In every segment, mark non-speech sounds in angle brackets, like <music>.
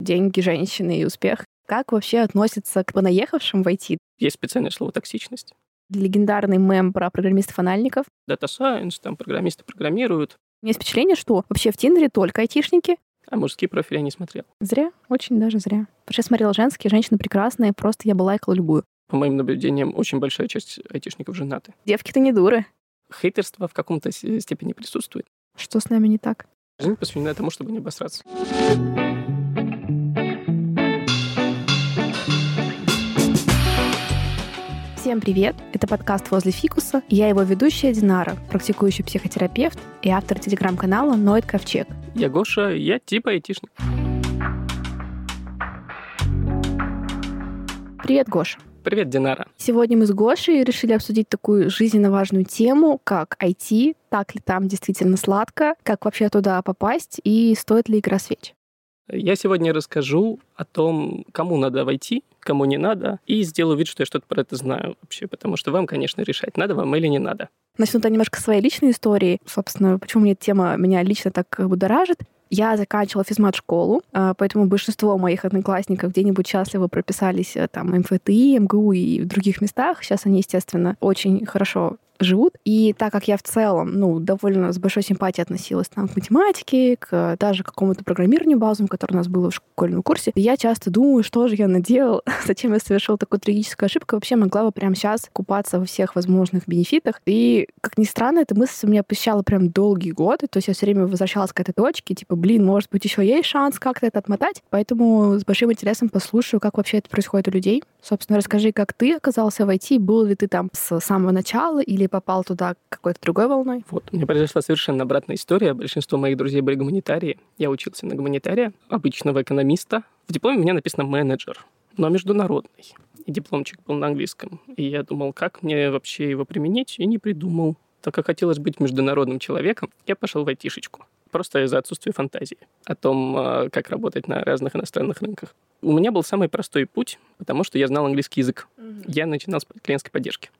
деньги, женщины и успех. Как вообще относится к понаехавшим в IT? Есть специальное слово «токсичность». Легендарный мем про программистов-анальников. Data Science, там программисты программируют. У меня есть впечатление, что вообще в Тиндере только айтишники. А мужские профили я не смотрел. Зря, очень даже зря. Потому что я смотрела женские, женщины прекрасные, просто я бы лайкала любую. По моим наблюдениям, очень большая часть айтишников женаты. Девки-то не дуры. Хейтерство в каком-то степени присутствует. Что с нами не так? Жизнь посвящена тому, чтобы не обосраться. Всем привет! Это подкаст «Возле фикуса». Я его ведущая Динара, практикующий психотерапевт и автор телеграм-канала «Ноет Ковчег». Я Гоша, я типа айтишник. Привет, Гоша! Привет, Динара. Сегодня мы с Гошей решили обсудить такую жизненно важную тему, как IT, так ли там действительно сладко, как вообще туда попасть и стоит ли игра свеч. Я сегодня расскажу о том, кому надо войти, кому не надо, и сделаю вид, что я что-то про это знаю вообще, потому что вам, конечно, решать, надо вам или не надо. Начну то немножко своей личной истории. Собственно, почему мне тема меня лично так будоражит. Я заканчивала физмат-школу, а, поэтому большинство моих одноклассников где-нибудь счастливо прописались э, там МФТИ, МГУ и в других местах. Сейчас они, естественно, очень хорошо живут. И так как я в целом, ну, довольно с большой симпатией относилась там, к математике, к даже какому-то программированию базовому, которое у нас было в школьном курсе, я часто думаю, что же я наделал, <laughs> зачем я совершила такую трагическую ошибку. Вообще могла бы прямо сейчас купаться во всех возможных бенефитах. И, как ни странно, эта мысль меня посещала прям долгие годы. То есть я все время возвращалась к этой точке, типа, блин, может быть, еще есть шанс как-то это отмотать. Поэтому с большим интересом послушаю, как вообще это происходит у людей. Собственно, расскажи, как ты оказался в IT, был ли ты там с самого начала или попал туда какой-то другой волной? Вот, у меня произошла совершенно обратная история. Большинство моих друзей были гуманитарии. Я учился на гуманитария, обычного экономиста. В дипломе у меня написано менеджер, но международный. И дипломчик был на английском. И я думал, как мне вообще его применить, и не придумал. Так как хотелось быть международным человеком, я пошел в айтишечку. Просто из-за отсутствия фантазии о том, а, как работать на разных иностранных рынках. У меня был самый простой путь, потому что я знал английский язык. Я начинал с клиентской поддержки.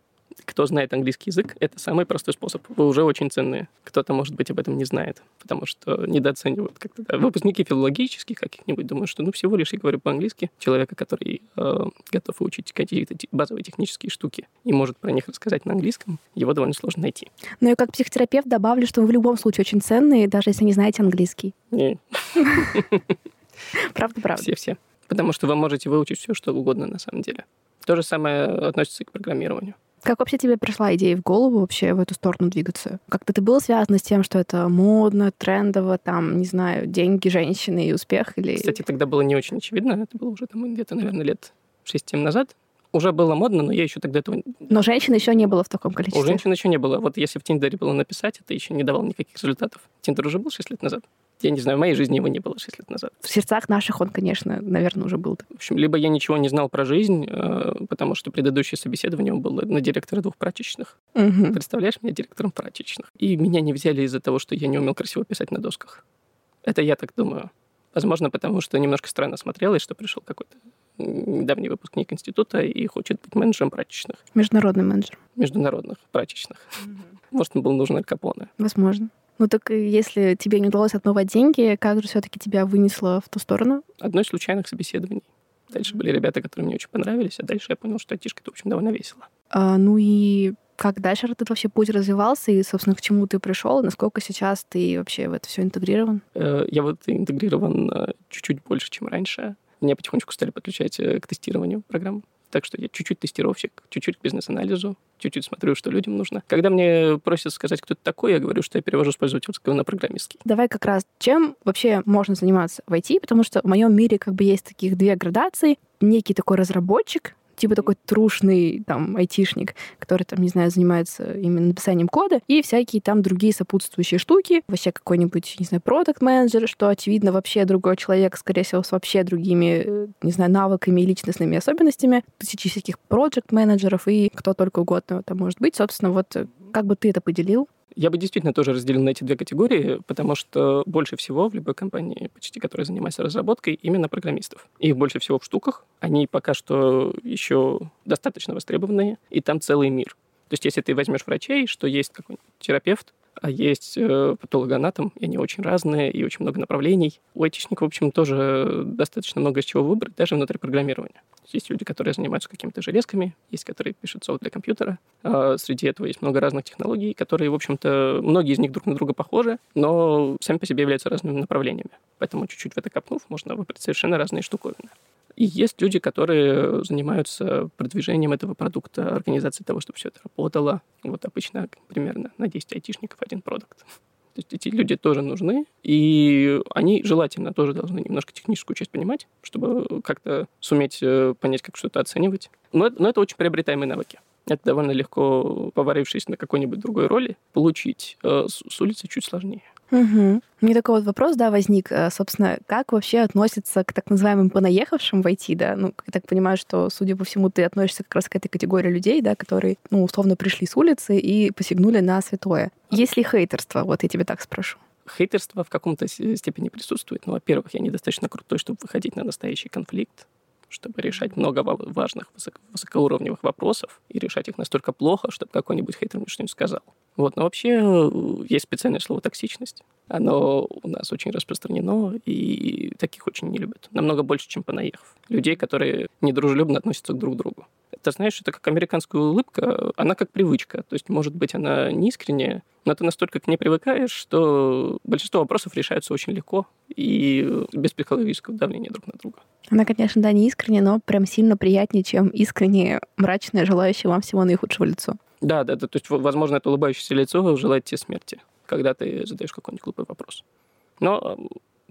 Кто знает английский язык, это самый простой способ. Вы уже очень ценные. Кто-то, может быть, об этом не знает, потому что недооценивают как-то. Да. Выпускники филологических каких-нибудь думают, что ну всего лишь я говорю по-английски. Человека, который э, готов выучить какие-то базовые технические штуки и может про них рассказать на английском, его довольно сложно найти. Ну и как психотерапевт добавлю, что вы в любом случае очень ценные, даже если не знаете английский. И <laughs> Правда-правда. все-все. Потому что вы можете выучить все, что угодно на самом деле. То же самое относится и к программированию. Как вообще тебе пришла идея в голову вообще в эту сторону двигаться? Как-то это было связано с тем, что это модно, трендово, там, не знаю, деньги, женщины и успех? Или... Кстати, тогда было не очень очевидно. Это было уже там где-то, наверное, лет 6-7 назад. Уже было модно, но я еще тогда этого... Но женщин еще не было в таком количестве. У женщин еще не было. Вот если в Тиндере было написать, это еще не давало никаких результатов. Тиндер уже был 6 лет назад. Я не знаю, в моей жизни его не было 6 лет назад. В сердцах наших он, конечно, наверное, уже был. В общем, либо я ничего не знал про жизнь, э, потому что предыдущее собеседование было на директора двух прачечных. Мгм. Представляешь, меня директором прачечных. И меня не взяли из-за того, что я не умел красиво писать на досках. Это я так думаю. Возможно, потому что немножко странно смотрелось, что пришел какой-то недавний выпускник института и хочет быть менеджером прачечных, Международный менеджер. международных прачечных. Может, он был нужен Аль Капоне. Возможно. Ну так если тебе не удалось отмывать деньги, как же все-таки тебя вынесло в ту сторону? Одно из случайных собеседований. Дальше были ребята, которые мне очень понравились, а дальше я понял, что айтишка это, в общем, довольно весело. А, ну и как дальше этот вообще путь развивался и, собственно, к чему ты пришел? Насколько сейчас ты вообще в это все интегрирован? Э, Я вот интегрирован э, чуть-чуть больше, чем раньше. Меня потихонечку стали подключать э, к тестированию программ. Так что я чуть-чуть тестировщик, чуть-чуть к бизнес-анализу, чуть-чуть смотрю, что людям нужно. Когда мне просят сказать, кто это такой, я говорю, что я перевожу с пользовательского на программистский. Давай как раз, чем вообще можно заниматься в IT, потому что в моем мире как бы есть таких две градации. Некий такой разработчик, типа такой трушный там айтишник, который там, не знаю, занимается именно написанием кода, и всякие там другие сопутствующие штуки, вообще какой-нибудь, не знаю, продукт менеджер что, очевидно, вообще другой человек, скорее всего, с вообще другими, э, не знаю, навыками и личностными особенностями, тысячи всяких проект менеджеров и кто только угодно это может быть. Собственно, вот э, как бы ты это поделил? Я бы действительно тоже разделил на эти две категории, потому что больше всего в любой компании, почти которая занимается разработкой, именно программистов. Их больше всего в штуках. Они пока что еще достаточно востребованные, и там целый мир. То есть если ты возьмешь врачей, что есть какой-нибудь терапевт, а есть э, патологоанатом, и они очень разные, и очень много направлений. У айтишников, в общем, тоже достаточно много из чего выбрать, даже внутри программирования. Есть люди, которые занимаются какими-то железками, есть, которые пишут софт для компьютера. А среди этого есть много разных технологий, которые, в общем-то, многие из них друг на друга похожи, но сами по себе являются разными направлениями. Поэтому чуть-чуть в это копнув, можно выбрать совершенно разные штуковины. И есть люди, которые занимаются продвижением этого продукта, организацией того, чтобы все это работало. Вот обычно примерно на 10 айтишников один продукт. То есть эти люди тоже нужны, и они желательно тоже должны немножко техническую часть понимать, чтобы как-то суметь э, понять, как что-то оценивать. Но, но это очень приобретаемые навыки. Это довольно легко, поварившись на какой-нибудь другой роли, получить. Э, с улицы чуть сложнее. Угу. Меня такой вот вопрос, да, возник, э, собственно, как вообще относится к так называемым понаехавшим в IT, да? Ну, я так понимаю, что, судя по всему, ты относишься как раз к этой категории людей, да, которые, ну, условно, пришли с улицы и посягнули на святое. Есть ли хейтерство? Вот я тебе так спрошу хейтерство в каком-то степени присутствует. Ну, во-первых, я недостаточно крутой, чтобы выходить на настоящий конфликт чтобы решать много важных высокоуровневых вопросов и решать их настолько плохо, чтобы какой-нибудь хейтер мне что-нибудь сказал. Вот, но вообще э, есть специальное слово «токсичность». Оно у нас очень распространено, и таких очень не любят. Намного больше, чем понаехав. Людей, которые недружелюбно относятся друг к другу. Ты знаешь, это как американская улыбка, она как привычка. То есть, может быть, она не искренняя, но ты настолько к ней привыкаешь, что большинство вопросов решаются очень легко и без психологического давления друг на друга. Она, конечно, да, не искренняя, но прям сильно приятнее, чем искренне мрачное, желающее вам всего наихудшего лицо. Да, да, да. То есть, возможно, это улыбающееся лицо желает тебе смерти, когда ты задаешь какой-нибудь глупый вопрос. Но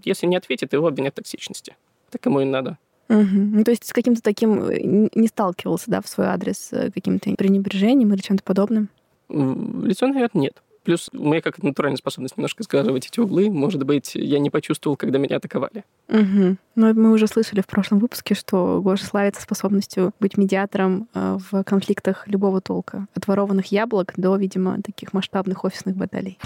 если не ответит, его обвинят в токсичности. Так ему и надо. Угу. Ну, то есть с каким-то таким э, не сталкивался, да, в свой адрес э, каким-то пренебрежением или чем-то подобным? Лицо, наверное, нет. Плюс у меня как натуральная способность немножко сглаживать эти углы. Может быть, я не почувствовал, когда меня атаковали. Угу. Ну, мы уже слышали в прошлом выпуске, что Гоша славится способностью быть медиатором э, в конфликтах любого толка. От ворованных яблок до, видимо, таких масштабных офисных баталий.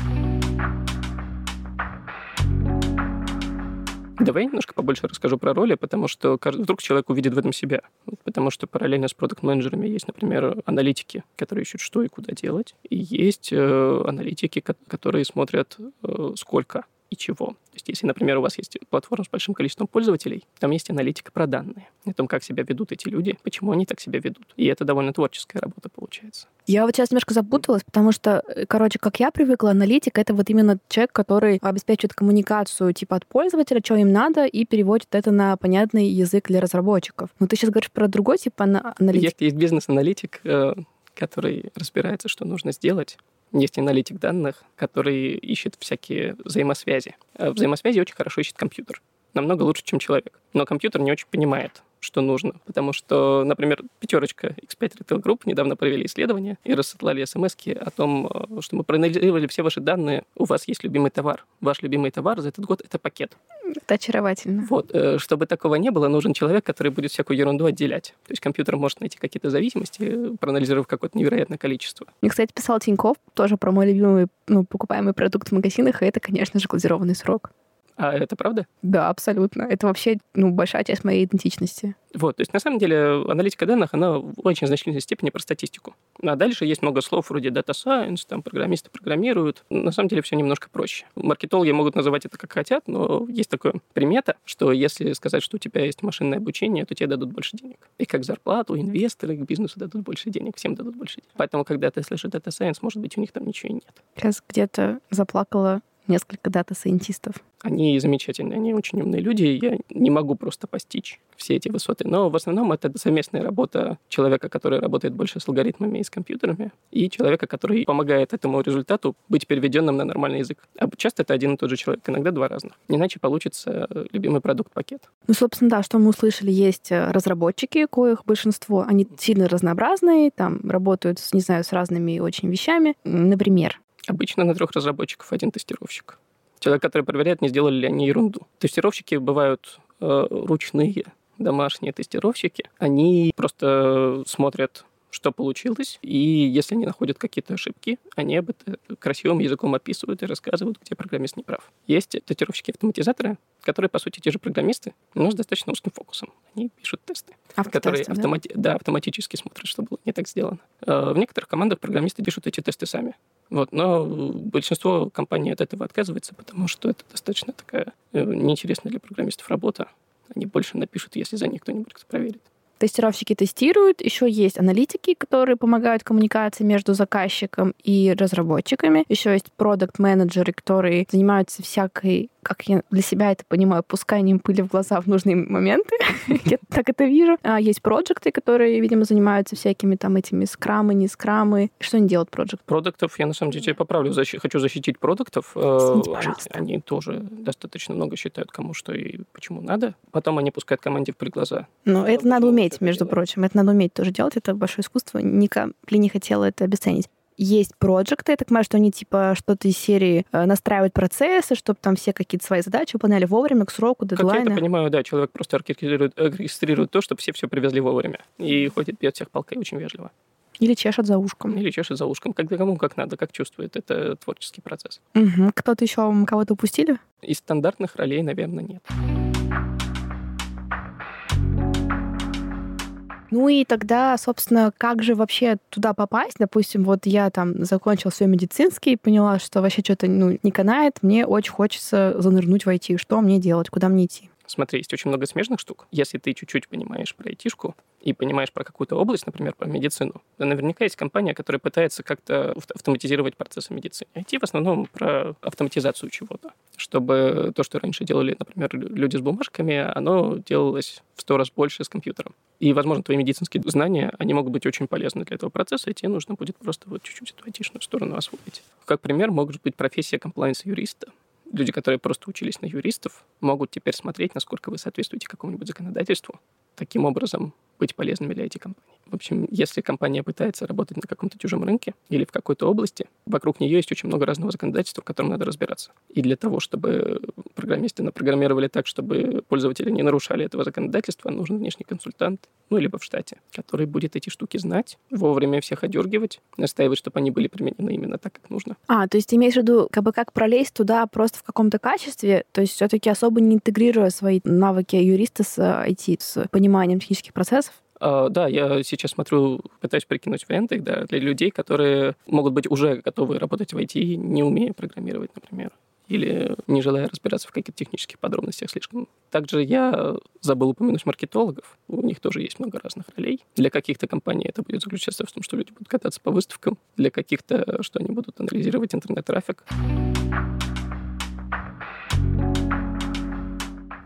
Давай немножко побольше расскажу про роли, потому что вдруг человек увидит в этом себя. Потому что параллельно с продукт-менеджерами есть, например, аналитики, которые ищут, что и куда делать. И есть э, аналитики, которые смотрят, э, сколько и чего. Есть, если, например, у вас есть платформа с большим количеством пользователей, там есть аналитика про данные, о том, как себя ведут эти люди, почему они так себя ведут. И это довольно творческая работа получается. Я вот сейчас немножко запуталась, потому что, э, короче, как я привыкла, аналитик — это вот именно человек, который обеспечивает коммуникацию типа от пользователя, что им надо, и переводит это на понятный язык для разработчиков. Но ты сейчас говоришь про другой тип аналитики. Есть, есть бизнес-аналитик, э, который разбирается, что нужно сделать, есть аналитик данных, который ищет всякие взаимосвязи. А взаимосвязи очень хорошо ищет компьютер. Намного лучше, чем человек. Но компьютер не очень понимает, что нужно. Потому что, например, пятерочка X5 Retail Group недавно провели исследование и рассылали смс о том, э, что мы проанализировали все ваши данные, у вас есть любимый товар. Ваш любимый товар за этот год — это пакет. Это очаровательно. Вот. Э, чтобы такого не было, нужен человек, который будет всякую ерунду отделять. То есть компьютер может найти какие-то зависимости, проанализировав какое-то невероятное количество. Мне, кстати, писал Тиньков тоже про мой любимый ну, покупаемый продукт в магазинах, и это, конечно же, глазированный срок. А это правда? Да, абсолютно. Это вообще ну, большая часть моей идентичности. Вот, то есть на самом деле аналитика данных, она в очень значительной степени про статистику. А дальше есть много слов вроде data science, там программисты программируют. На самом деле все немножко проще. Маркетологи могут называть это как хотят, но есть такое примета, что если сказать, что у тебя есть машинное обучение, то тебе дадут больше денег. И как зарплату, инвесторы к бизнесу дадут больше денег, всем дадут больше денег. Поэтому, когда ты слышишь data science, может быть, у них там ничего и нет. Сейчас где-то заплакала несколько дата-сайентистов. Они замечательные, они очень умные люди, я не могу просто постичь все эти высоты. Но в основном это совместная работа человека, который работает больше с алгоритмами и с компьютерами, и человека, который помогает этому результату быть переведенным на нормальный язык. А часто это один и тот же человек, иногда два разных. Иначе получится любимый продукт-пакет. Ну, собственно, да, что мы услышали, есть э, разработчики, коих большинство, они сильно разнообразные, там работают, не знаю, с разными очень вещами. Например, Обычно на трех разработчиков один тестировщик. Человек, который проверяет, не сделали ли они ерунду. Тестировщики бывают э, ручные, домашние тестировщики. Они просто смотрят что получилось, и если они находят какие-то ошибки, они об этом красивым языком описывают и рассказывают, где программист не прав. Есть тестировщики-автоматизаторы, которые, по сути, те же программисты, но с достаточно узким фокусом. Они пишут тесты, которые да? Автомати... Да, автоматически смотрят, что было не так сделано. Э, в некоторых командах программисты пишут эти тесты сами. Вот, но большинство компаний от этого отказывается, потому что это достаточно такая э, неинтересная для программистов работа. Они больше напишут, если за них кто-нибудь кто проверит. Тестировщики тестируют, еще есть аналитики, которые помогают коммуникации между заказчиком и разработчиками, еще есть продукт-менеджеры, которые занимаются всякой как я для себя это понимаю, пусканием пыли в глаза в нужные моменты. <laughs> я так это вижу. А есть проекты, которые, видимо, занимаются всякими там этими скрамы, не скрамы. Что они делают проект? Продуктов, я на самом деле поправлю, хочу защитить продуктов. Пожалуйста. Они, тоже достаточно много считают, кому что и почему надо. Потом они пускают команде в пыль глаза. Ну, это надо уметь, между прочим. Это надо уметь тоже делать. Это большое искусство. Ника Пли не хотела это обесценить есть проекты, я так понимаю, что они типа что-то из серии э, настраивают процессы, чтобы там все какие-то свои задачи выполняли вовремя, к сроку, дедлайна. Как я это понимаю, да, человек просто регистрирует, регистрирует то, чтобы все все привезли вовремя. И ходит, бьет всех палкой очень вежливо. Или чешет за ушком. Или чешет за ушком. Как кому как надо, как чувствует. Это творческий процесс. Угу. Кто-то еще кого-то упустили? Из стандартных ролей, наверное, нет. Ну и тогда, собственно, как же вообще туда попасть? Допустим, вот я там закончил свой медицинский, поняла, что вообще что-то ну, не канает, мне очень хочется занырнуть в IT. Что мне делать? Куда мне идти? Смотри, есть очень много смежных штук. Если ты чуть-чуть понимаешь про айтишку и понимаешь про какую-то область, например, про медицину, то наверняка есть компания, которая пытается как-то автоматизировать процессы медицины. IT в основном про автоматизацию чего-то, чтобы то, что раньше делали, например, люди с бумажками, оно делалось в сто раз больше с компьютером. И, возможно, твои медицинские знания, они могут быть очень полезны для этого процесса, и тебе нужно будет просто вот чуть-чуть эту айтишную сторону освоить. Как пример, может быть профессия комплайенс-юриста люди, которые просто учились на юристов, могут теперь смотреть, насколько вы соответствуете какому-нибудь законодательству. Таким образом, быть полезными для этих-компаний. В общем, если компания пытается работать на каком-то чужом рынке или в какой-то области, вокруг нее есть очень много разного законодательства, в котором надо разбираться. И для того, чтобы программисты напрограммировали так, чтобы пользователи не нарушали этого законодательства, нужен внешний консультант, ну, либо в штате, который будет эти штуки знать, вовремя всех одергивать, настаивать, чтобы они были применены именно так, как нужно. А, то есть ты имеешь в виду, как бы как пролезть туда просто в каком-то качестве, то есть все-таки особо не интегрируя свои навыки юриста с IT, с пониманием технических процессов? Uh, да, я сейчас смотрю, пытаюсь прикинуть варианты да, для людей, которые могут быть уже готовы работать в IT, не умея программировать, например или не желая разбираться в каких-то технических подробностях слишком. Также я забыл упомянуть маркетологов. У них тоже есть много разных ролей. Для каких-то компаний это будет заключаться в том, что люди будут кататься по выставкам, для каких-то, что они будут анализировать интернет-трафик.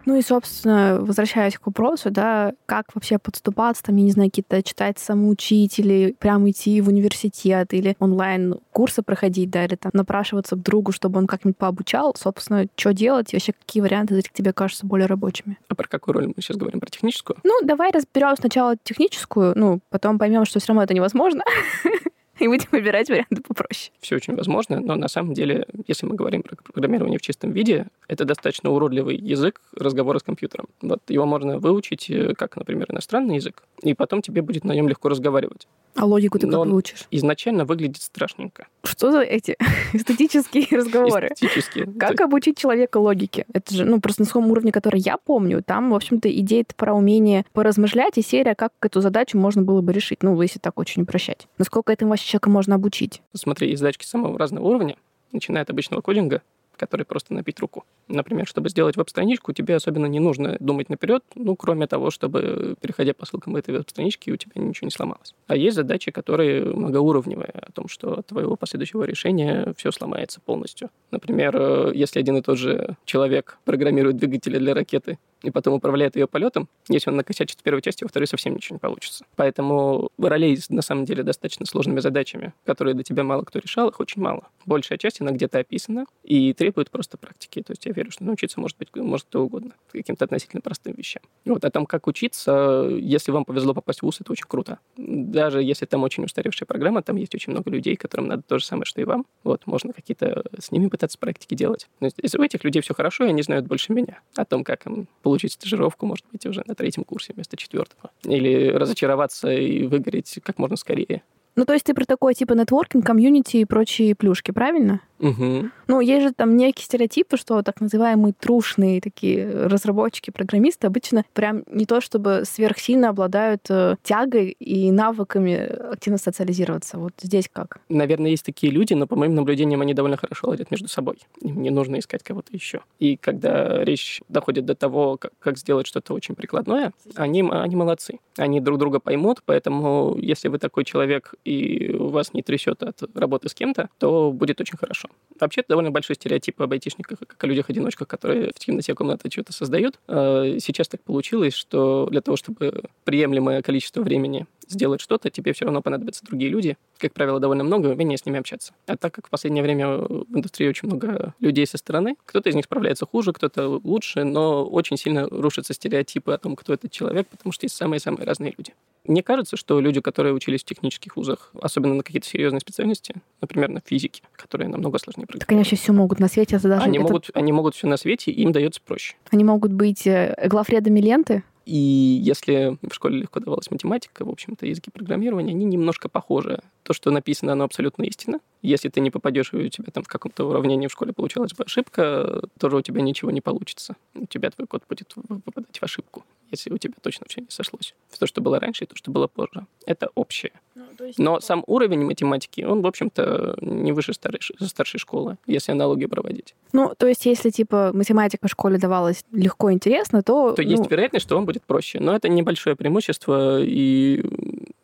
Ну и, собственно, возвращаясь к вопросу, да, как вообще подступаться, там, я не знаю, какие-то читать самоучители, прям идти в университет или онлайн курсы проходить, да, или там напрашиваться к другу, чтобы он как-нибудь пообучал, собственно, что делать и вообще какие варианты тебе кажутся более рабочими. А про какую роль мы сейчас говорим? Про техническую? Ну, давай разберем сначала техническую, ну, потом поймем, что все равно это невозможно. <laughs> <laughs> и будем выбирать варианты попроще. Все очень возможно, но на самом деле, если мы говорим про программирование в чистом виде, это достаточно уродливый язык разговора с компьютером. Вот его можно выучить э, как, например, иностранный язык, и потом тебе будет на нем легко разговаривать. А логику ты Но как выучишь? изначально выглядит страшненько. Что за эти <laughs> эстетические разговоры? Эстетические. Как обучить человека логике? Это же, ну, просто на своем уровне, который я помню, там, в общем-то, идея про умение поразмышлять и серия, как эту задачу можно было бы решить, ну, если так очень упрощать. Насколько этому вообще человека можно обучить? Смотри, есть задачки самого разного уровня, начиная от обычного кодинга, который просто набить руку. Например, чтобы сделать веб-страничку, тебе особенно не нужно думать наперед, ну, кроме того, чтобы, переходя по ссылкам этой веб-страничке, у тебя ничего не сломалось. А есть задачи, которые многоуровневые, о том, что от твоего последующего решения все сломается полностью. Например, э, если один и тот же человек программирует двигатели для ракеты, и потом управляет ее полетом, если он накосячит в первой части, во второй совсем ничего не получится. Поэтому ролей на самом деле достаточно сложными задачами, которые до тебя мало кто решал, их очень мало. Большая часть, она где-то описана и требует просто практики. То есть я верю, что научиться может быть может кто угодно, каким-то относительно простым вещам. Вот, а там как учиться, если вам повезло попасть в ВУЗ, это очень круто. Даже если там очень устаревшая программа, там есть очень много людей, которым надо то же самое, что и вам. Вот, можно какие-то с ними пытаться практики делать. Но если у этих людей все хорошо, и они знают больше меня о том, как им получить стажировку, может быть, уже на третьем курсе вместо четвертого. Или разочароваться и выгореть как можно скорее. Ну, то есть ты про такой типа нетворкинг, комьюнити и прочие плюшки, правильно? Угу. Ну, есть же там некие стереотипы, что так называемые трушные такие разработчики, программисты обычно прям не то чтобы сверхсильно обладают э, тягой и навыками активно социализироваться. Вот здесь как? Наверное, есть такие люди, но по моим наблюдениям они довольно хорошо ладят между собой. Им не нужно искать кого-то еще. И когда речь доходит до того, как, как сделать что-то очень прикладное, они, они молодцы. Они друг друга поймут, поэтому если вы такой человек и вас не трясет от работы с кем-то, то будет очень хорошо. Вообще, это довольно большой стереотип об айтишниках, как о людях-одиночках, которые в темноте комнаты что-то создают. А сейчас так получилось, что для того, чтобы приемлемое количество времени сделать что-то, тебе все равно понадобятся другие люди, как правило, довольно много, и умение с ними общаться. А так как в последнее время в индустрии очень много людей со стороны, кто-то из них справляется хуже, кто-то лучше, но очень сильно рушатся стереотипы о том, кто этот человек, потому что есть самые-самые разные люди. Мне кажется, что люди, которые учились в технических вузах, особенно на какие-то серьезные специальности, например, на физике, которые намного сложнее Так они вообще все могут на свете, это даже... Они, это... могут, они могут все на свете, им дается проще. Они могут быть э, главредами ленты, и если в школе легко давалась математика, в общем-то, языки программирования, они немножко похожи. То, что написано, оно абсолютно истина. Если ты не попадешь, и у тебя там в каком-то уравнении в школе получалась бы ошибка, тоже у тебя ничего не получится. У тебя твой код будет попадать в ошибку если у тебя точно все не сошлось. То, что было раньше, и то, что было позже. Это общее. Ну, есть... Но сам уровень математики, он, в общем-то, не выше старшей, старшей школы, если аналогию проводить. Ну, то есть, если, типа, математика в школе давалась легко и интересно, то... То ну... есть вероятность, что он будет проще. Но это небольшое преимущество, и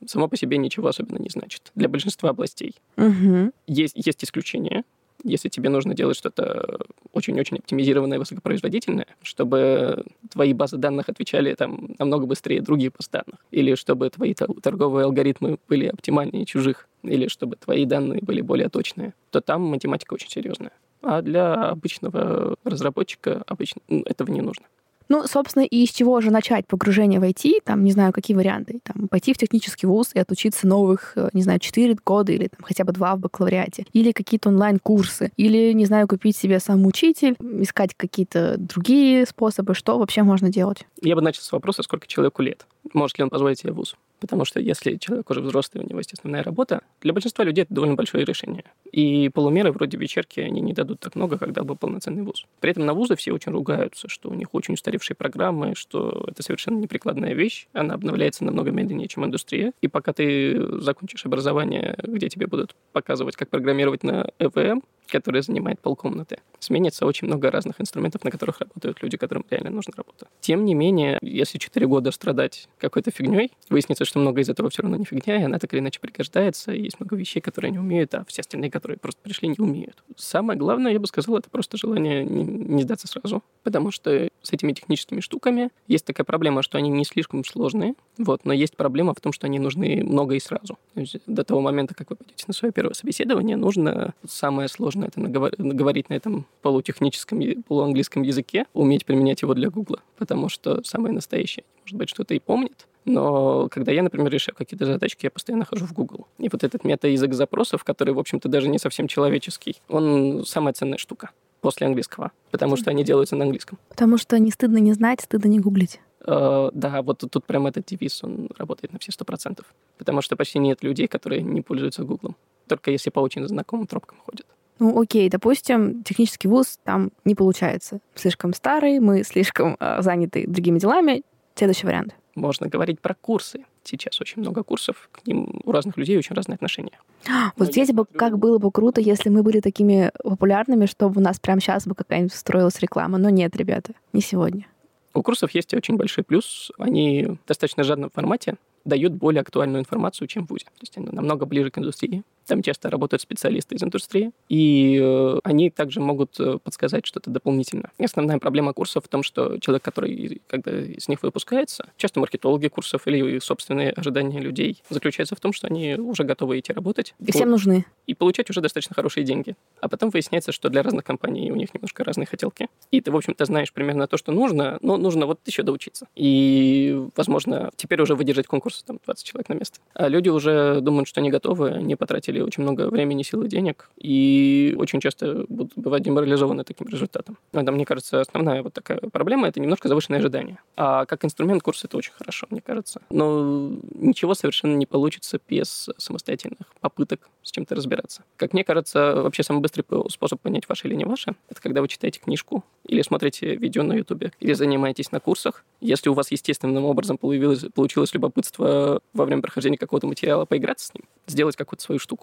само по себе ничего особенно не значит для большинства областей. Угу. Есть, есть исключения, если тебе нужно делать что-то очень-очень оптимизированное, высокопроизводительное, чтобы твои базы данных отвечали там намного быстрее других баз данных, или чтобы твои торговые алгоритмы были оптимальнее чужих, или чтобы твои данные были более точные, то там математика очень серьезная. А для обычного разработчика обычно этого не нужно. Ну, собственно, и из чего же начать погружение в IT? Там, не знаю, какие варианты. Там, пойти в технический вуз и отучиться новых, э, не знаю, 4 года или там, хотя бы 2 в бакалавриате. Или какие-то онлайн-курсы. Или, не знаю, купить себе сам учитель, искать какие-то другие способы. Что вообще можно делать? Я бы начал с вопроса, сколько человеку лет. Может ли он позволить себе вуз? Потому что если человек уже взрослый, у него есть основная работа, для большинства людей это довольно большое решение. И полумеры вроде вечерки, они не дадут так много, когда был полноценный вуз. При этом на вузы все очень ругаются, что у них очень устаревшие программы, что это совершенно неприкладная вещь, она обновляется намного медленнее, чем индустрия. И пока ты закончишь образование, где тебе будут показывать, как программировать на EVM, который занимает полкомнаты. Сменится очень много разных инструментов, на которых работают люди, которым реально нужна работа. Тем не менее, если 4 года страдать какой-то фигней, выяснится, что много из этого все равно не фигня, и она так или иначе пригождается, и есть много вещей, которые не умеют, а все остальные, которые просто пришли, не умеют. Самое главное, я бы сказал, это просто желание не, не сдаться сразу, потому что с этими техническими штуками есть такая проблема, что они не слишком сложные, вот, но есть проблема в том, что они нужны много и сразу. То есть до того момента, как вы пойдете на свое первое собеседование, нужно самое сложное это наговорить на этом полутехническом, полуанглийском языке, уметь применять его для Гугла, потому что самое настоящее, может быть, что-то и помнит, но когда я, например, решаю какие-то задачки, я постоянно хожу в Google. И вот этот мета-язык запросов, который, в общем-то, даже не совсем человеческий, он самая ценная штука после английского, потому что они делаются на английском. Потому что не стыдно не знать, стыдно не гуглить. Uh, да, вот тут прям этот девиз, он работает на все сто процентов. Потому что почти нет людей, которые не пользуются Гуглом. Только если по очень знакомым тропкам ходят. Ну, окей, допустим, технический вуз там не получается. Слишком старый, мы слишком э, заняты другими делами. Следующий вариант. Можно говорить про курсы. Сейчас очень много курсов, к ним у разных людей очень разные отношения. <gasps> Вот здесь бы как было бы круто, если мы были такими популярными, чтобы у нас прямо сейчас бы какая-нибудь строилась реклама. Но нет, ребята, не сегодня. У курсов есть очень большой плюс. Они в достаточно жадном формате дают более актуальную информацию, чем в ВУЗе. То есть они намного ближе к индустрии. Там часто работают специалисты из индустрии, и э, они также могут э, подсказать что-то дополнительно. И основная проблема курсов в том, что человек, который когда из них выпускается, часто маркетологи курсов или собственные ожидания людей, заключается в том, что они уже готовы идти работать. И всем нужны. И получать уже достаточно хорошие деньги. А потом выясняется, что для разных компаний у них немножко разные хотелки. И ты, в общем-то, знаешь примерно то, что нужно, но нужно вот еще доучиться. И, возможно, теперь уже выдержать конкурс там 20 человек на место. А люди уже думают, что они готовы, они потратили потратили очень много времени, сил и денег, и очень часто будут бывать деморализованы таким результатом. Это, мне кажется, основная вот такая проблема — это немножко завышенное ожидание. А как инструмент курс — это очень хорошо, мне кажется. Но ничего совершенно не получится без самостоятельных попыток с чем-то разбираться. Как мне кажется, вообще самый быстрый способ понять, ваше или не ваше, это когда вы читаете книжку или смотрите видео на Ютубе, или занимаетесь на курсах. Если у вас естественным образом появилось, получилось любопытство во время прохождения какого-то материала поиграться с ним, сделать какую-то свою штуку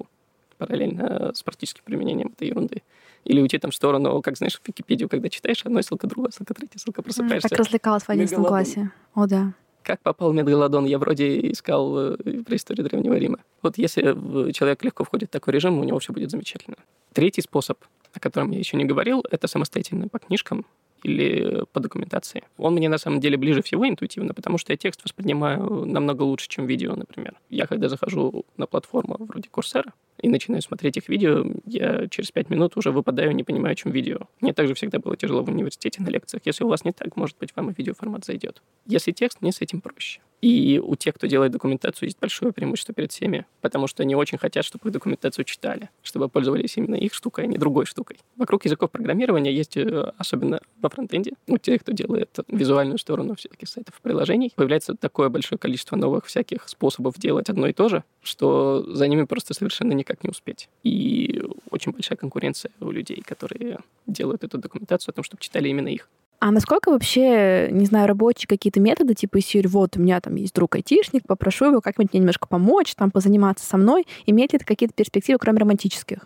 параллельно с практическим применением этой ерунды. Или уйти там в сторону, как знаешь, в Википедию, когда читаешь, одной ссылка, другая ссылка, третья ссылка, просыпаешься. Так развлекалась в 11 классе. О, да. Как попал Медгалодон, я вроде искал э, про историю Древнего Рима. Вот если человек легко входит в такой режим, у него все будет замечательно. Третий способ, о котором я еще не говорил, это самостоятельно по книжкам или по документации. Он мне на самом деле ближе всего интуитивно, потому что я текст воспринимаю намного лучше, чем видео, например. Я когда захожу на платформу вроде Курсера, и начинаю смотреть их видео, я через пять минут уже выпадаю, не понимаю, о чем видео. Мне также всегда было тяжело в университете на лекциях. Если у вас не так, может быть, вам и видеоформат зайдет. Если текст, мне с этим проще. И у тех, кто делает документацию, есть большое преимущество перед всеми, потому что они очень хотят, чтобы их документацию читали, чтобы пользовались именно их штукой, а не другой штукой. Вокруг языков программирования есть, э, особенно во фронтенде, у тех, кто делает визуальную сторону все-таки сайтов и приложений, появляется такое большое количество новых всяких способов делать одно и то же, что за ними просто совершенно никак не успеть. И очень большая конкуренция у людей, которые делают эту документацию о том, чтобы читали именно их. А насколько вообще, не знаю, рабочие какие-то методы, типа из вот у меня там есть друг айтишник, попрошу его как-нибудь мне немножко помочь, там позаниматься со мной, имеет ли это какие-то перспективы, кроме романтических?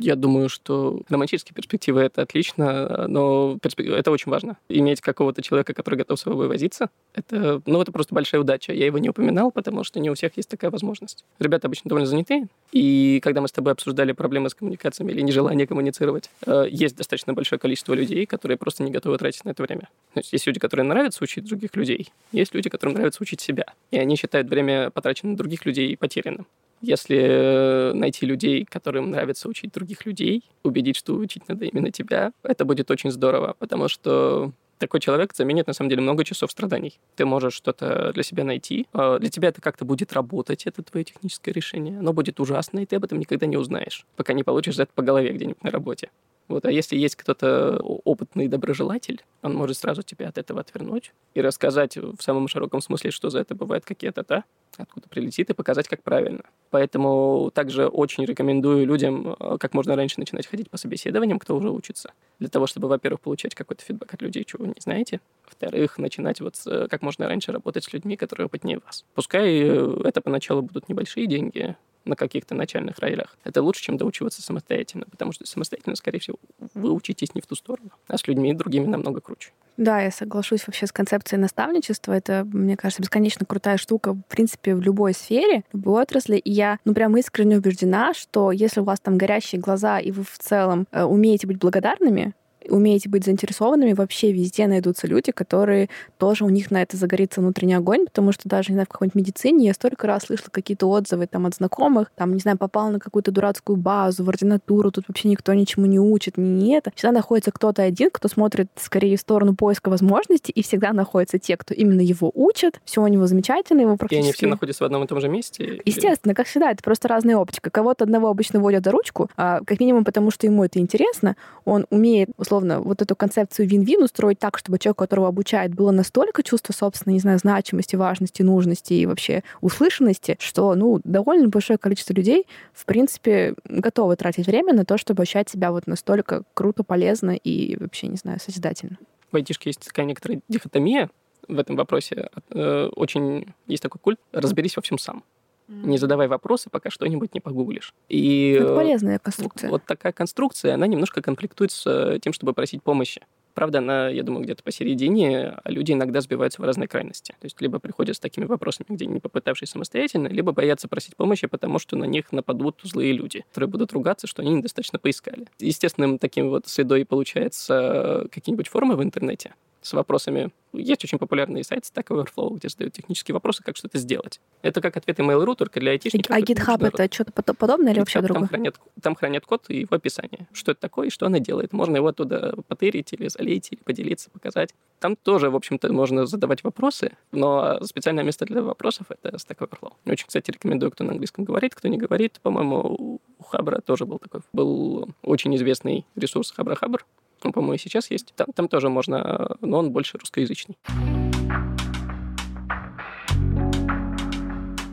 Я думаю, что романтические перспективы — это отлично, но это очень важно. Иметь какого-то человека, который готов с собой возиться, это, ну, это просто большая удача. Я его не упоминал, потому что не у всех есть такая возможность. Ребята обычно довольно заняты, и когда мы с тобой обсуждали проблемы с коммуникациями или нежелание коммуницировать, э, есть достаточно большое количество людей, которые просто не готовы тратить на это время. То есть есть люди, которым нравится учить других людей, есть люди, которым нравится учить себя, и они считают время, потраченное на других людей, потерянным. Если найти людей, которым нравится учить других людей, убедить, что учить надо именно тебя, это будет очень здорово, потому что такой человек заменит, на самом деле, много часов страданий. Ты можешь что-то для себя найти. А для тебя это как-то будет работать, это твое техническое решение. Оно будет ужасно, и ты об этом никогда не узнаешь, пока не получишь за это по голове где-нибудь на работе. Вот. А если есть кто-то опытный доброжелатель, он может сразу тебя от этого отвернуть и рассказать в самом широком смысле, что за это бывает какие-то, да, откуда прилетит, и показать, как правильно. Поэтому также очень рекомендую людям э, как можно раньше начинать ходить по собеседованиям, кто уже учится, для того, чтобы, во-первых, получать какой-то фидбэк от людей, чего вы не знаете, во-вторых, начинать вот э, как можно раньше работать с людьми, которые опытнее вас. Пускай э, это поначалу будут небольшие деньги, на каких-то начальных ролях. Это лучше, чем доучиваться самостоятельно, потому что самостоятельно, скорее всего, вы учитесь не в ту сторону, а с людьми другими намного круче. Да, я соглашусь вообще с концепцией наставничества. Это, мне кажется, бесконечно крутая штука, в принципе, в любой сфере, в любой отрасли. И я, ну, прям искренне убеждена, что если у вас там горящие глаза, и вы в целом э, умеете быть благодарными, умеете быть заинтересованными, вообще везде найдутся люди, которые тоже у них на это загорится внутренний огонь, потому что даже, не знаю, в какой-нибудь медицине я столько раз слышала какие-то отзывы там от знакомых, там, не знаю, попал на какую-то дурацкую базу, в ординатуру, тут вообще никто ничему не учит, ни, ни это. Всегда находится кто-то один, кто смотрит скорее в сторону поиска возможностей, и всегда находятся те, кто именно его учат, все у него замечательно, его практически... И они все находятся в одном и том же месте? Естественно, как всегда, это просто разная оптика. Кого-то одного обычно водят за ручку, а, как минимум потому, что ему это интересно, он умеет, условно, вот эту концепцию вин-вин устроить так, чтобы человек, которого обучает, было настолько чувство собственной, не знаю, значимости, важности, нужности и вообще услышанности, что, ну, довольно большое количество людей, в принципе, готовы тратить время на то, чтобы ощущать себя вот настолько круто, полезно и вообще, не знаю, созидательно. В айтишке есть такая некоторая дихотомия в этом вопросе. Э, очень есть такой культ «разберись во всем сам». Не задавай вопросы, пока что-нибудь не погуглишь. И Это полезная конструкция. Вот такая конструкция, она немножко конфликтует с тем, чтобы просить помощи. Правда, она, я думаю, где-то посередине, а люди иногда сбиваются в разные крайности. То есть либо приходят с такими вопросами, где не попытавшись самостоятельно, либо боятся просить помощи, потому что на них нападут злые люди, которые будут ругаться, что они недостаточно поискали. Естественным таким вот следой получается какие-нибудь формы в интернете, с вопросами. Есть очень популярный сайт Stack Overflow, где задают технические вопросы, как что-то сделать. Это как ответы Mail.ru, только для айтишников. А GitHub это что-то подобное или вообще другое? Там хранят, там хранят код и его описание. Что это такое и что она делает. Можно его оттуда потырить или залить, или поделиться, показать. Там тоже, в общем-то, можно задавать вопросы, но специальное место для вопросов — это Stack Overflow. Очень, кстати, рекомендую, кто на английском говорит, кто не говорит. По-моему, у Хабра тоже был такой. Был очень известный ресурс Хабра Хабр, он, по-моему, и сейчас есть. Там, там тоже можно, но он больше русскоязычный.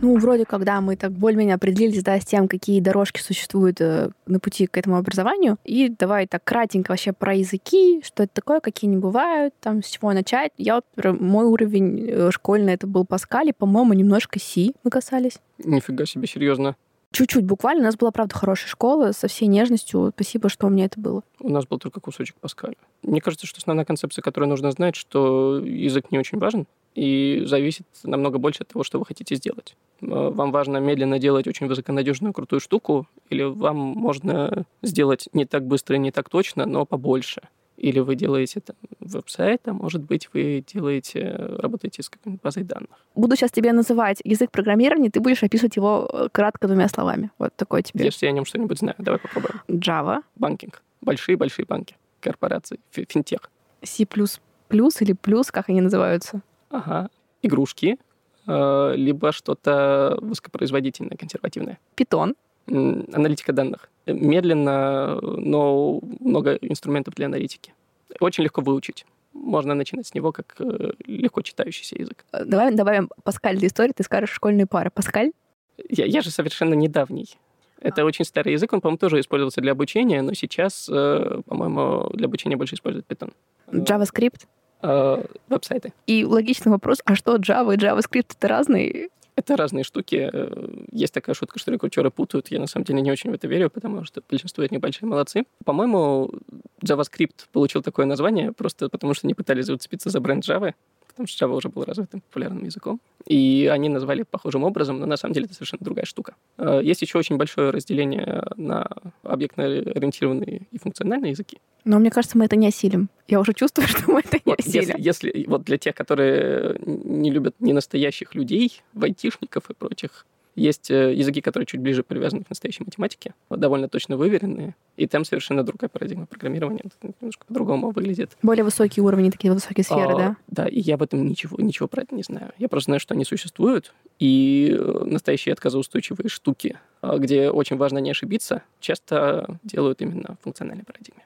Ну, вроде когда мы так более-менее определились, да, с тем, какие дорожки существуют э, на пути к этому образованию. И давай так кратенько вообще про языки, что это такое, какие они бывают, там, с чего начать. Я вот, мой уровень э, школьный это был Паскаль, и, по-моему, немножко Си мы касались. Нифига себе, серьезно. Чуть-чуть, буквально. У нас была, правда, хорошая школа со всей нежностью. Спасибо, что у меня это было. У нас был только кусочек Паскаля. Мне кажется, что основная концепция, которую нужно знать, что язык не очень важен и зависит намного больше от того, что вы хотите сделать. Э, вам важно медленно делать очень высоконадежную крутую штуку, или вам можно сделать не так быстро и не так точно, но побольше. Или вы делаете там веб-сайт, а может быть, вы делаете, работаете с какой-нибудь базой данных. Буду сейчас тебе называть язык программирования, ты будешь описывать его э, кратко двумя словами. Вот такой тебе. Если я о нем что-нибудь знаю, давай попробуем. Java. Банкинг. Большие-большие банки. Корпорации. Финтех. C++ или плюс, как они называются? Ага. Игрушки. Э, либо что-то высокопроизводительное, консервативное. Питон. Аналитика данных. Медленно, но много инструментов для аналитики. Очень легко выучить. Можно начинать с него как э, легко читающийся язык. Э, давай добавим Паскаль для истории. Ты скажешь школьные пары. Паскаль? Я, я же совершенно недавний. Это а. очень старый язык, он, по-моему, тоже использовался для обучения, но сейчас, по-моему, для обучения больше используют Python. JavaScript? э, веб-сайты. И логичный вопрос, а что Java и JavaScript это разные? Это разные штуки. Есть такая шутка, что рекрутеры путают. Я на самом деле не очень в это верю, потому что большинство из них молодцы. По-моему, JavaScript получил такое название просто потому, что не пытались зацепиться за бренд Java что Java уже был развитым популярным языком. И они назвали похожим образом, но на самом деле это совершенно другая штука. Э, есть еще очень большое разделение на объектно-ориентированные и функциональные языки. Но мне кажется, мы это не осилим. Я уже чувствую, <laughs> что мы это не вот осилим. Если, если вот для тех, которые не любят ненастоящих людей, айтишников и прочих, есть э, языки, которые чуть ближе привязаны к настоящей математике, довольно точно выверенные, и там совершенно другая парадигма программирования, это немножко по-другому выглядит. Более высокие уровни, такие высокие сферы, а, да? Да, и я об этом ничего, ничего про это не знаю. Я просто знаю, что они существуют, и э, настоящие отказоустойчивые штуки, а, где очень важно не ошибиться, часто делают именно в функциональной парадигме.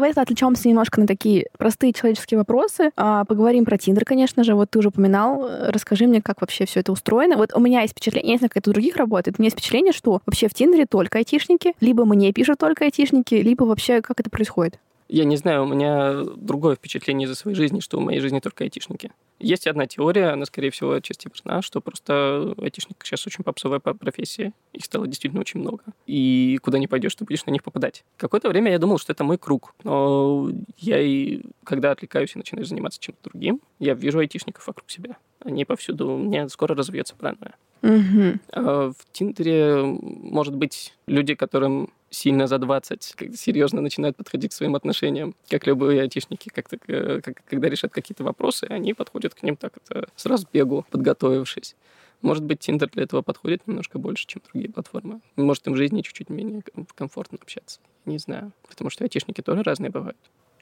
Давай отвлечемся немножко на такие простые человеческие вопросы. А, поговорим про Тиндер, конечно же. Вот ты уже упоминал. Расскажи мне, как вообще все это устроено. Вот у меня есть впечатление, я не знаю, как это у других работает, у меня есть впечатление, что вообще в Тиндере только айтишники, либо мне пишут только айтишники, либо вообще как это происходит? Я не знаю, у меня другое впечатление из-за своей жизни, что в моей жизни только айтишники. Есть одна теория, она, скорее всего, отчасти верна, что просто айтишник сейчас очень попсовая профессия. Их стало действительно очень много. И куда не пойдешь, ты будешь на них попадать. Какое-то время я думал, что это мой круг. Но я и когда отвлекаюсь и начинаю заниматься чем-то другим, я вижу айтишников вокруг себя. Они повсюду. У меня скоро развьется паранойя. Угу. В Тиндере, может быть, люди, которым сильно за 20 серьезно начинают подходить к своим отношениям, как любые айтишники, как, -то, как когда решат какие-то вопросы, они подходят к ним так это, с разбегу, подготовившись. Может быть, Тиндер для этого подходит немножко больше, чем другие платформы. Может, им в жизни чуть-чуть менее комфортно общаться. Не знаю. Потому что айтишники тоже разные бывают.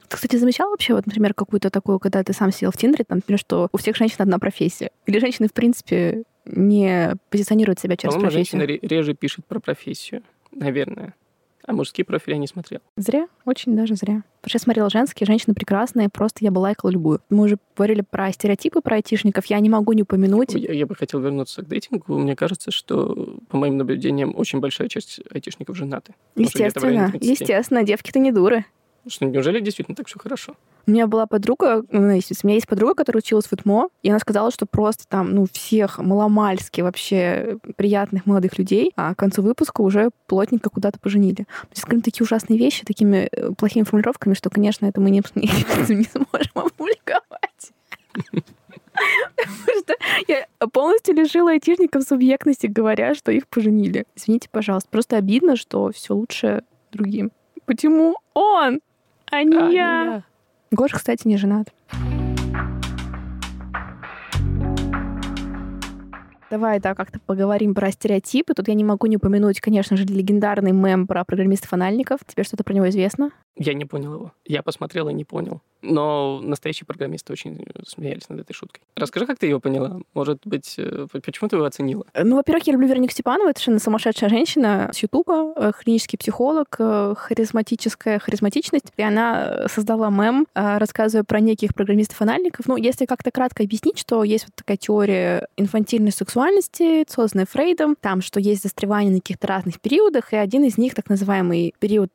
Ты, кстати, замечал вообще, вот, например, какую-то такую, когда ты сам сидел в Тиндере, там, например, что у всех женщин одна профессия? Или женщины, в принципе, не позиционируют себя через По-моему, профессию? женщина реже пишет про профессию, наверное. А мужские профили я не смотрел. Зря, очень даже зря. Потому что я смотрела женские, женщины прекрасные, просто я бы лайкала любую. Мы уже говорили про стереотипы, про айтишников, я не могу не упомянуть. Я, я бы хотел вернуться к дейтингу. Мне кажется, что, по моим наблюдениям, очень большая часть айтишников женаты. Естественно, естественно, девки-то не дуры. Что, неужели действительно так все хорошо? У меня была подруга, ну, у меня есть подруга, которая училась в ИТМО, и она сказала, что просто там, ну, всех маломальски вообще приятных молодых людей, а к концу выпуска уже плотненько куда-то поженили. То есть, скажем, такие ужасные вещи, такими э, плохими формулировками, что, конечно, это мы не, <laughs> не, сможем опубликовать. Потому что я полностью лишила айтишников субъектности, говоря, что их поженили. Извините, пожалуйста. Просто обидно, что все лучше другим. Почему он? А не. Гоша, кстати, не женат. Давай, да, как-то поговорим про стереотипы. Тут я не могу не упомянуть, конечно же, легендарный мем про программистов-анальников. Тебе что-то про него известно? Я не понял его. Я посмотрел и не понял. Но настоящие программисты очень смеялись над этой шуткой. Расскажи, как ты ее поняла? Может быть, э, почему ты его оценила? Ну, во-первых, я люблю Веронику Степанову. Это совершенно сумасшедшая женщина с Ютуба, э, клинический психолог, э, харизматическая харизматичность. И она создала мем, рассказывая про неких программистов-анальников. Ну, если как-то кратко объяснить, что есть вот такая теория инфантильной сексуальности, созданная Фрейдом, там, что есть застревание на каких-то разных периодах, и один из них, так называемый период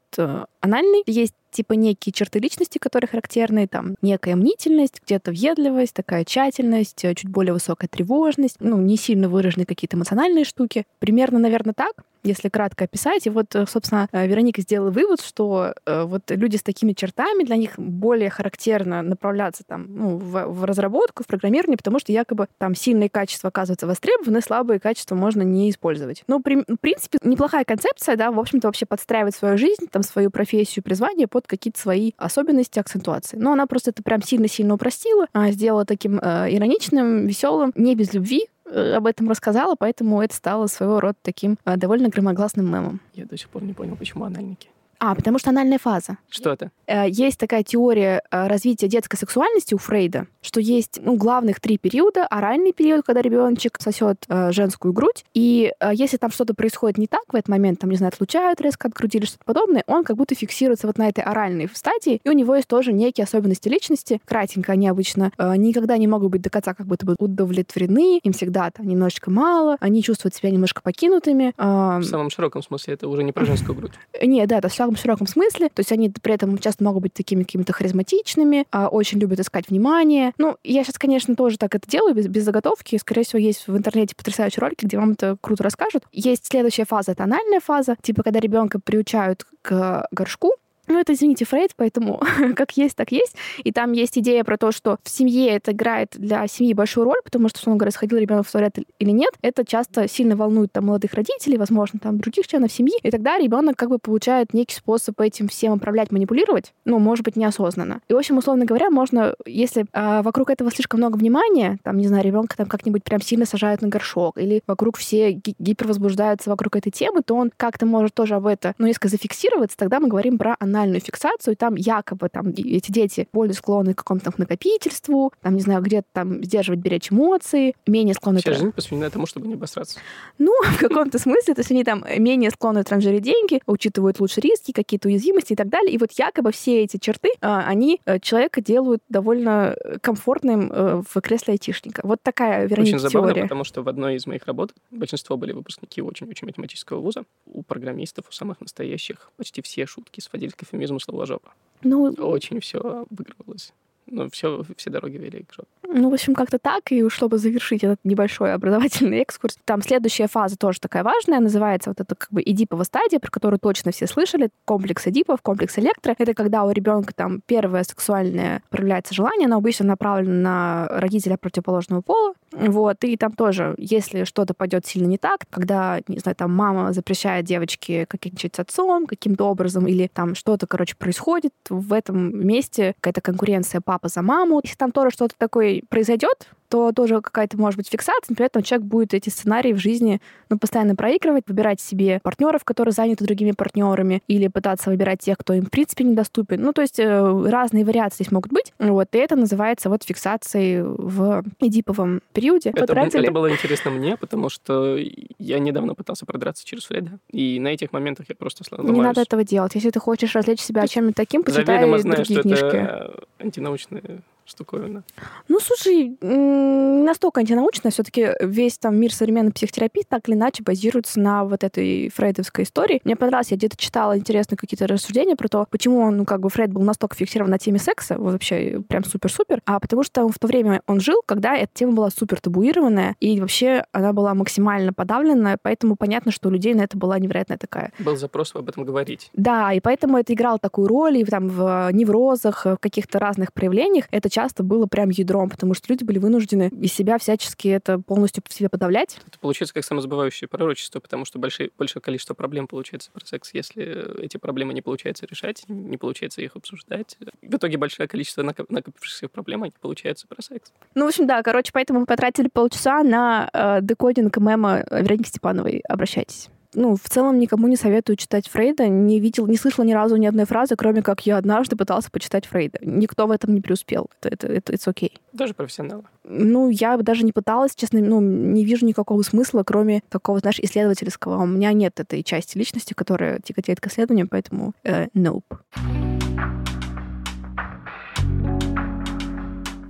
анальный, есть типа некие черты личности, которые характерны, там, некая мнительность, где-то въедливость, такая тщательность, э, чуть более высокая тревожность, ну, не сильно выраженные какие-то эмоциональные штуки. Примерно, наверное, так если кратко описать. И вот, э, собственно, э, Вероника сделала вывод, что э, вот люди с такими чертами, для них более характерно направляться там, ну, в, в разработку, в программирование, потому что якобы там сильные качества оказываются востребованы, слабые качества можно не использовать. Ну, при, в принципе, неплохая концепция, да, в общем-то, вообще подстраивать свою жизнь, там, свою профессию, призвание под какие-то свои особенности, акцентуации. Но она просто это прям сильно-сильно упростила, а, сделала таким э, ироничным, веселым, не без любви, об этом рассказала, поэтому это стало своего рода таким э, довольно громогласным мемом. Я до сих пор не понял, почему анальники. А, потому что анальная фаза. Что это? Э, есть такая теория э, развития детской сексуальности у Фрейда, что есть ну, главных три периода. Оральный период, когда ребеночек сосет э, женскую грудь, и если там что-то происходит не так в этот момент, там, не знаю, отлучают резко от груди или что-то подобное, он как будто фиксируется вот на этой оральной стадии, и у него есть тоже некие особенности личности. Кратенько они обычно никогда не могут быть до конца как будто бы удовлетворены, им всегда там немножечко мало, они чувствуют себя немножко покинутыми. В самом широком смысле это уже не про женскую грудь. Нет, да, это в самом широком смысле. То есть они при этом часто могут быть такими какими-то харизматичными, а, очень любят искать внимание. Ну, я сейчас, конечно, тоже так это делаю, без, без заготовки. Скорее всего, есть в интернете потрясающие ролики, где вам это круто расскажут. Есть следующая фаза, это анальная фаза, типа когда ребенка приучают к горшку, ну, это, извините, Фрейд, поэтому <laughs> как есть, так есть. И там есть идея про то, что в семье это играет для семьи большую роль, потому что, условно говоря, сходил ребенок в туалет или нет, это часто сильно волнует там молодых родителей, возможно, там других членов семьи. И тогда ребенок как бы получает некий способ этим всем управлять, манипулировать, ну, может быть, неосознанно. И, в общем, условно говоря, можно, если э, вокруг этого слишком много внимания, там, не знаю, ребенка там как-нибудь прям сильно сажают на горшок, или вокруг все ги- гипервозбуждаются вокруг этой темы, то он как-то может тоже об этом, ну, несколько зафиксироваться, тогда мы говорим про анальную фиксацию, и там якобы там эти дети более склонны к какому-то там накопительству, там, не знаю, где-то там сдерживать, беречь эмоции, менее склонны... Вся к... жизнь посвящена тому, чтобы не обосраться. Ну, <laughs> в каком-то смысле, то есть они там менее склонны транжирить деньги, учитывают лучше риски, какие-то уязвимости и так далее. И вот якобы все эти черты, а, они э, человека делают довольно комфортным э, в кресле айтишника. Вот такая, вероятно, Очень забавно, потому что в одной из моих работ большинство были выпускники очень-очень математического вуза. У программистов, у самых настоящих, почти все шутки сводились к эфемизму слова жопа. Ну, Очень все выигрывалось ну, все, все дороги вели к жопе. Ну, в общем, как-то так. И чтобы завершить этот небольшой образовательный <laughs> экскурс, там следующая фаза тоже такая важная, называется вот это как бы эдиповая стадия, про которую точно все слышали, комплекс эдипов, комплекс электро. Это когда у ребенка там первое сексуальное проявляется желание, оно обычно направлено на родителя противоположного пола. Вот, и там тоже, если что-то пойдет сильно не так, когда, не знаю, там мама запрещает девочке каким-нибудь отцом каким-то образом, или там что-то, короче, происходит, в этом месте какая-то конкуренция папа за маму. Если там тоже что-то такое произойдет, то тоже какая-то может быть фиксация. Например, там человек будет эти сценарии в жизни ну, постоянно проигрывать, выбирать себе партнеров, которые заняты другими партнерами, или пытаться выбирать тех, кто им в принципе недоступен. Ну, то есть э, разные вариации здесь могут быть. Вот, и это называется вот фиксацией в эдиповом периоде. Это, вот, это было интересно мне, потому что я недавно пытался продраться через Фреда, и на этих моментах я просто сломаюсь. Не надо этого делать. Если ты хочешь развлечь себя чем-нибудь таким, почитай другие книжки. Это антинаучные штуковина. Ну, слушай, не настолько антинаучно. все таки весь там мир современной психотерапии так или иначе базируется на вот этой фрейдовской истории. Мне понравилось, я где-то читала интересные какие-то рассуждения про то, почему он, ну, как бы Фрейд был настолько фиксирован на теме секса, вообще прям супер-супер, а потому что в то время он жил, когда эта тема была супер табуированная, и вообще она была максимально подавлена, поэтому понятно, что у людей на это была невероятная такая. Был запрос об этом говорить. Да, и поэтому это играло такую роль, и там в неврозах, в каких-то разных проявлениях это часто было прям ядром, потому что люди были вынуждены из себя всячески это полностью в себе подавлять. Это получается как самозабывающее пророчество, потому что большое, большое количество проблем получается про секс. Если эти проблемы не получается решать, не получается их обсуждать, в итоге большое количество накопившихся проблем не получается про секс. Ну, в общем, да, короче, поэтому мы потратили полчаса на э, декодинг мема Вероники Степановой. Обращайтесь. Ну, в целом никому не советую читать Фрейда. Не видел, не слышала ни разу ни одной фразы, кроме как я однажды пытался почитать Фрейда. Никто в этом не преуспел. Это, это, это окей. Okay. Даже профессионалы? Ну, я даже не пыталась, честно, ну, не вижу никакого смысла, кроме такого, знаешь, исследовательского. У меня нет этой части личности, которая тяготеет к исследованию, поэтому э, nope.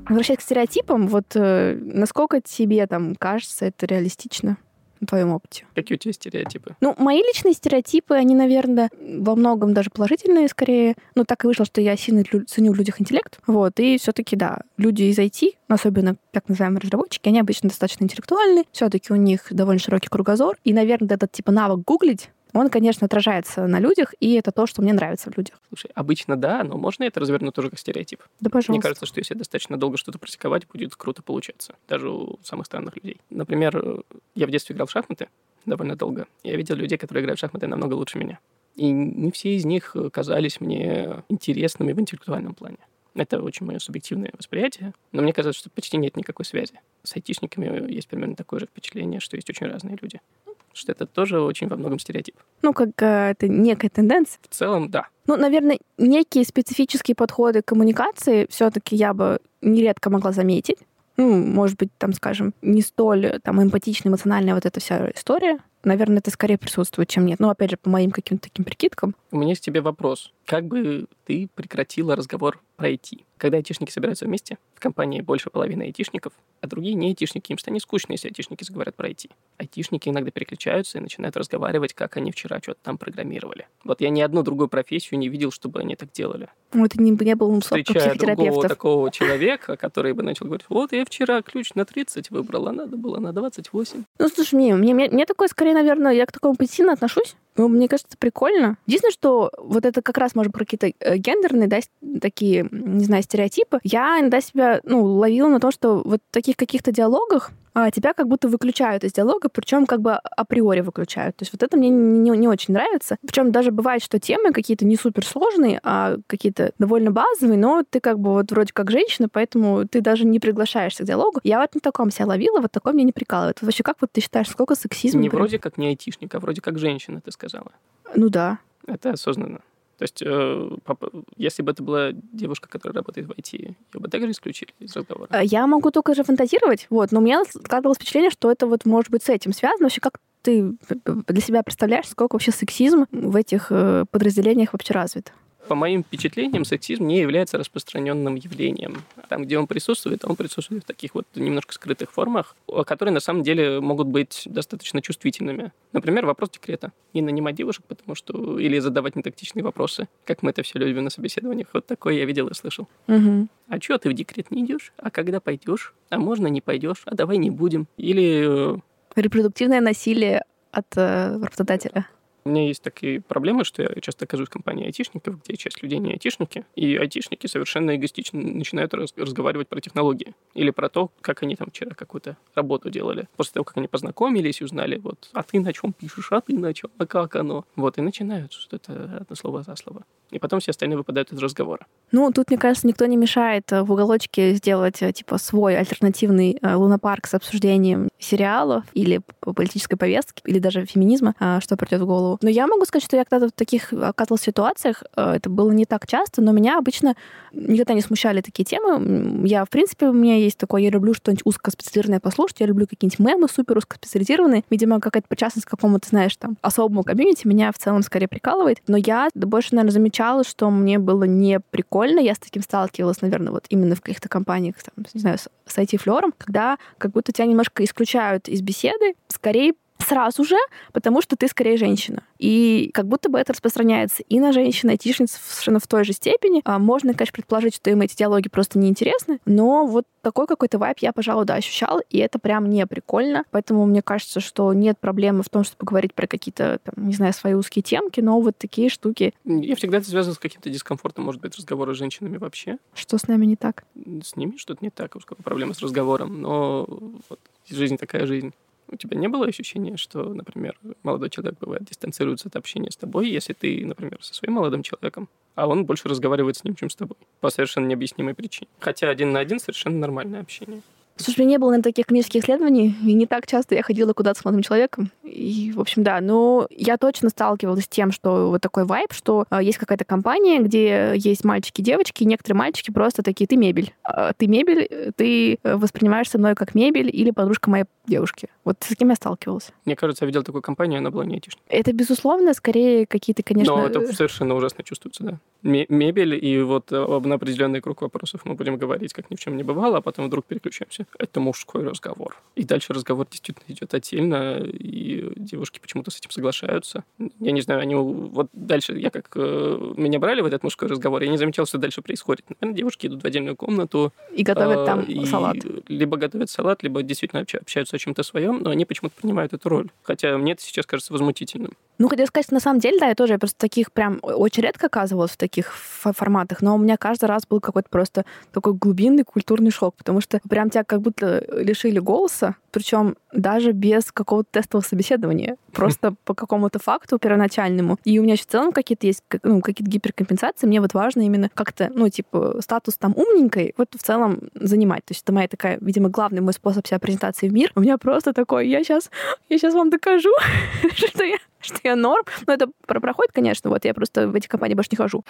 Возвращаясь к стереотипам, вот э, насколько тебе там кажется это реалистично? На твоем опыте? Какие у тебя стереотипы? Ну, мои личные стереотипы, они, наверное, во многом даже положительные скорее. Ну, так и вышло, что я сильно ценю в людях интеллект. Вот, и все таки да, люди из IT, особенно так называемые разработчики, они обычно достаточно интеллектуальны, все таки у них довольно широкий кругозор. И, наверное, этот типа навык гуглить, он, конечно, отражается на людях, и это то, что мне нравится в людях. Слушай, обычно да, но можно это развернуть тоже как стереотип? Да, пожалуйста. Мне кажется, что если достаточно долго что-то практиковать, будет круто получаться, даже у самых странных людей. Например, я в детстве играл в шахматы довольно долго. Я видел людей, которые играют в шахматы намного лучше меня. И не все из них казались мне интересными в интеллектуальном плане. Это очень мое субъективное восприятие, но мне кажется, что почти нет никакой связи. С айтишниками есть примерно такое же впечатление, что есть очень разные люди что это тоже очень во многом стереотип. Ну, как э, это некая тенденция. В целом, да. Ну, наверное, некие специфические подходы к коммуникации все-таки я бы нередко могла заметить. Ну, может быть, там, скажем, не столь там эмпатичная, эмоциональная вот эта вся история. Наверное, это скорее присутствует, чем нет. Ну, опять же, по моим каким-то таким прикидкам. У меня есть тебе вопрос. Как бы ты прекратила разговор про IT? Когда айтишники собираются вместе, в компании больше половины айтишников, а другие не айтишники, им станет скучно, если айтишники заговорят про IT. Айтишники иногда переключаются и начинают разговаривать, как они вчера что-то там программировали. Вот я ни одну другую профессию не видел, чтобы они так делали. Ну, это не, не было Встречая другого такого человека, который бы начал говорить, вот я вчера ключ на 30 выбрала, надо было на 28. Ну, слушай, мне, мне, мне, мне такое скорее, наверное, я к такому позитивно отношусь. Ну, мне кажется, прикольно. Единственное, что вот это как раз, может, про какие-то э, гендерные, да, такие, не знаю, стереотипы. Я иногда себя, ну, ловила на том, что вот в таких каких-то диалогах а тебя как будто выключают из диалога, причем как бы априори выключают. То есть вот это мне не, не очень нравится. Причем даже бывает, что темы какие-то не супер сложные, а какие-то довольно базовые, но ты как бы вот вроде как женщина, поэтому ты даже не приглашаешься к диалогу. Я вот на таком себя ловила, вот такое мне не прикалывает. Вообще, как вот ты считаешь, сколько сексизма? Не вроде как не айтишник, а вроде как женщина, ты сказала. Ну да. Это осознанно. То есть, э, если бы это была девушка, которая работает в IT, ее бы также исключили из разговора? А я могу только же фантазировать, вот, но у меня складывалось впечатление, что это вот может быть с этим связано. Вообще, как ты для себя представляешь, сколько вообще сексизм в этих э, подразделениях вообще развит? По моим впечатлениям, сексизм не является распространенным явлением. Там, где он присутствует, он присутствует в таких вот немножко скрытых формах, которые на самом деле могут быть достаточно чувствительными. Например, вопрос декрета. Не нанимать девушек, потому что... Или задавать нетактичные вопросы, как мы это все любим на собеседованиях. Вот такое я видел и слышал. Угу. А что ты в декрет не идешь? А когда пойдешь? А можно не пойдешь? А давай не будем. Или... Э, Репродуктивное насилие от э, работодателя. У меня есть такие проблемы, что я часто оказываюсь в компании айтишников, где часть людей не айтишники, и айтишники совершенно эгоистично начинают раз- разговаривать про технологии или про то, как они там вчера какую-то работу делали. После того, как они познакомились и узнали, вот, а ты на чем пишешь, а ты на чем, а как оно? Вот, и начинают что-то одно слово за слово. И потом все остальные выпадают из разговора. Ну, тут, мне кажется, никто не мешает э, в уголочке сделать, э, типа, свой альтернативный э, лунопарк с обсуждением сериалов или политической повестки, или даже феминизма, что придет в голову но я могу сказать, что я когда-то в таких оказывалась ситуациях, э, это было не так часто, но меня обычно никогда не смущали такие темы. Я, в принципе, у меня есть такое, я люблю что-нибудь узкоспециализированное послушать, я люблю какие-нибудь мемы супер узкоспециализированные. Видимо, какая-то причастность к какому-то, знаешь, там, особому комьюнити меня в целом скорее прикалывает. Но я больше, наверное, замечала, что мне было не прикольно. Я с таким сталкивалась, наверное, вот именно в каких-то компаниях, там, не знаю, с IT-флером, когда как будто тебя немножко исключают из беседы, скорее сразу же, потому что ты скорее женщина. И как будто бы это распространяется и на женщин, и айтишниц совершенно в той же степени. А можно, конечно, предположить, что им эти диалоги просто неинтересны, но вот такой какой-то вайп я, пожалуй, да, ощущала, и это прям не прикольно. Поэтому мне кажется, что нет проблемы в том, чтобы говорить про какие-то, там, не знаю, свои узкие темки, но вот такие штуки. Я всегда это связано с каким-то дискомфортом, может быть, разговоры с женщинами вообще. Что с нами не так? С ними что-то не так, уж проблема с разговором, но вот, жизнь такая жизнь. У тебя не было ощущения, что, например, молодой человек бывает дистанцируется от общения с тобой, если ты, например, со своим молодым человеком, а он больше разговаривает с ним, чем с тобой, по совершенно необъяснимой причине. Хотя один на один совершенно нормальное общение. Слушай, у меня не было на таких клинических исследований, и не так часто я ходила куда-то с молодым человеком. И, в общем, да, ну, я точно сталкивалась с тем, что вот такой вайб, что э, есть какая-то компания, где есть мальчики и девочки, и некоторые мальчики просто такие, ты мебель. Э, ты мебель, ты воспринимаешь со мной как мебель или подружка моей девушки. Вот с кем я сталкивалась. Мне кажется, я видел такую компанию, она была не айтишной. Это, безусловно, скорее какие-то, конечно... Но это совершенно ужасно чувствуется, да. Мебель и вот на определенный круг вопросов мы будем говорить, как ни в чем не бывало, а потом вдруг переключаемся. <laughs> Это мужской разговор. И дальше разговор действительно идет отдельно, и девушки почему-то с этим соглашаются. Я не знаю, они вот дальше, я как э, меня брали в этот мужской разговор, я не заметил, что дальше происходит. Наверное, девушки идут в отдельную комнату. И готовят э, там и салат. Либо готовят салат, либо действительно общаются о чем-то своем, но они почему-то принимают эту роль. Хотя мне это сейчас кажется возмутительным. Ну, хотел сказать, на самом деле, да, я тоже я просто таких прям очень редко оказывалась в таких форматах, но у меня каждый раз был какой-то просто такой глубинный культурный шок, потому что прям тебя как будто лишили голоса, причем даже без какого-то тестового собеседования, просто по какому-то факту первоначальному. И у меня еще в целом какие-то есть ну, какие-то гиперкомпенсации. Мне вот важно именно как-то, ну, типа, статус там умненькой, вот в целом занимать. То есть это моя такая, видимо, главный мой способ себя презентации в мир. У меня просто такой, я сейчас, я сейчас вам докажу, <laughs> что я, что я норм. Но это проходит, конечно, вот я просто в эти компании больше не хожу.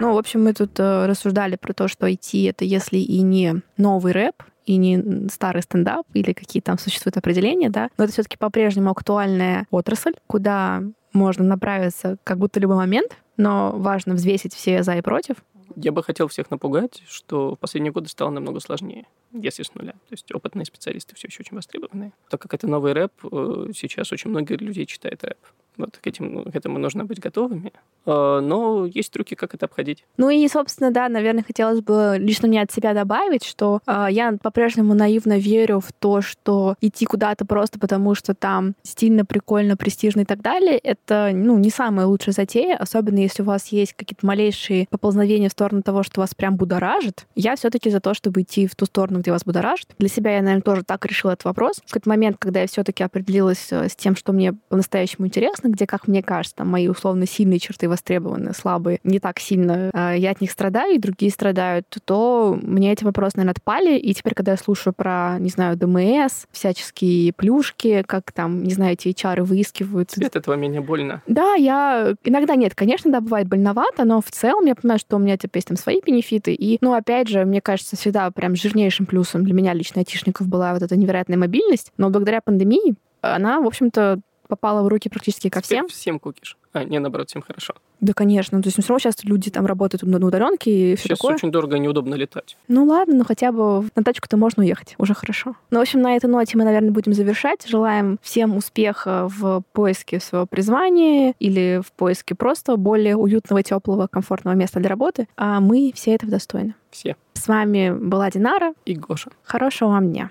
Ну, в общем, мы тут э, рассуждали про то, что IT — это если и не новый рэп, и не старый стендап или какие там существуют определения, да, но это все таки по-прежнему актуальная отрасль, куда можно направиться как будто любой момент, но важно взвесить все за и против. Я бы хотел всех напугать, что в последние годы стало намного сложнее, если с нуля. То есть опытные специалисты все еще очень востребованы. Так как это новый рэп, э, сейчас очень много людей читает рэп. Вот к, этим, к этому нужно быть готовыми. А, но есть трюки, как это обходить. Ну и, собственно, да, наверное, хотелось бы лично мне от себя добавить, что э, я по-прежнему наивно верю в то, что идти куда-то просто потому, что там стильно, прикольно, престижно и так далее, это, ну, не самая лучшая затея, особенно если у вас есть какие-то малейшие поползновения в сторону того, что вас прям будоражит. Я все таки за то, чтобы идти в ту сторону, где вас будоражит. Для себя я, наверное, тоже так решила этот вопрос. В какой-то момент, когда я все таки определилась э, с тем, что мне по-настоящему интересно, где, как мне кажется, там мои условно сильные черты востребованы, слабые, не так сильно э, я от них страдаю, и другие страдают, то мне эти вопросы, наверное, отпали. И теперь, когда я слушаю про, не знаю, ДМС, всяческие плюшки, как там, не знаю, эти HR выискивают. Тебе от этого менее больно? Да, я... Иногда нет, конечно, да, бывает больновато, но в целом я понимаю, что у меня типа есть там свои бенефиты. И, ну, опять же, мне кажется, всегда прям жирнейшим плюсом для меня лично айтишников была вот эта невероятная мобильность. Но благодаря пандемии она, в общем-то, попала в руки практически ко всем. Всем кукиш. А, не, наоборот, всем хорошо. Да, конечно. То есть, ну, все равно сейчас люди там работают на удаленке и все Сейчас такое. очень дорого и неудобно летать. Ну ладно, но хотя бы на тачку-то можно уехать. Уже хорошо. Ну, в общем, на этой ноте мы, наверное, будем завершать. Желаем всем успеха в поиске своего призвания или в поиске просто более уютного, теплого, комфортного места для работы. А мы все этого достойны. Все. С вами была Динара. И Гоша. Хорошего вам дня.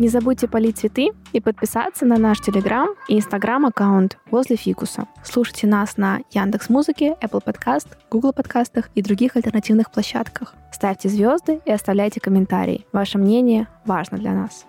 Не забудьте полить цветы и подписаться на наш Телеграм и Инстаграм-аккаунт возле фикуса. Слушайте нас на Яндекс Музыке, Apple Podcast, Google подкастах и других альтернативных площадках. Ставьте звезды и оставляйте комментарии. Ваше мнение важно для нас.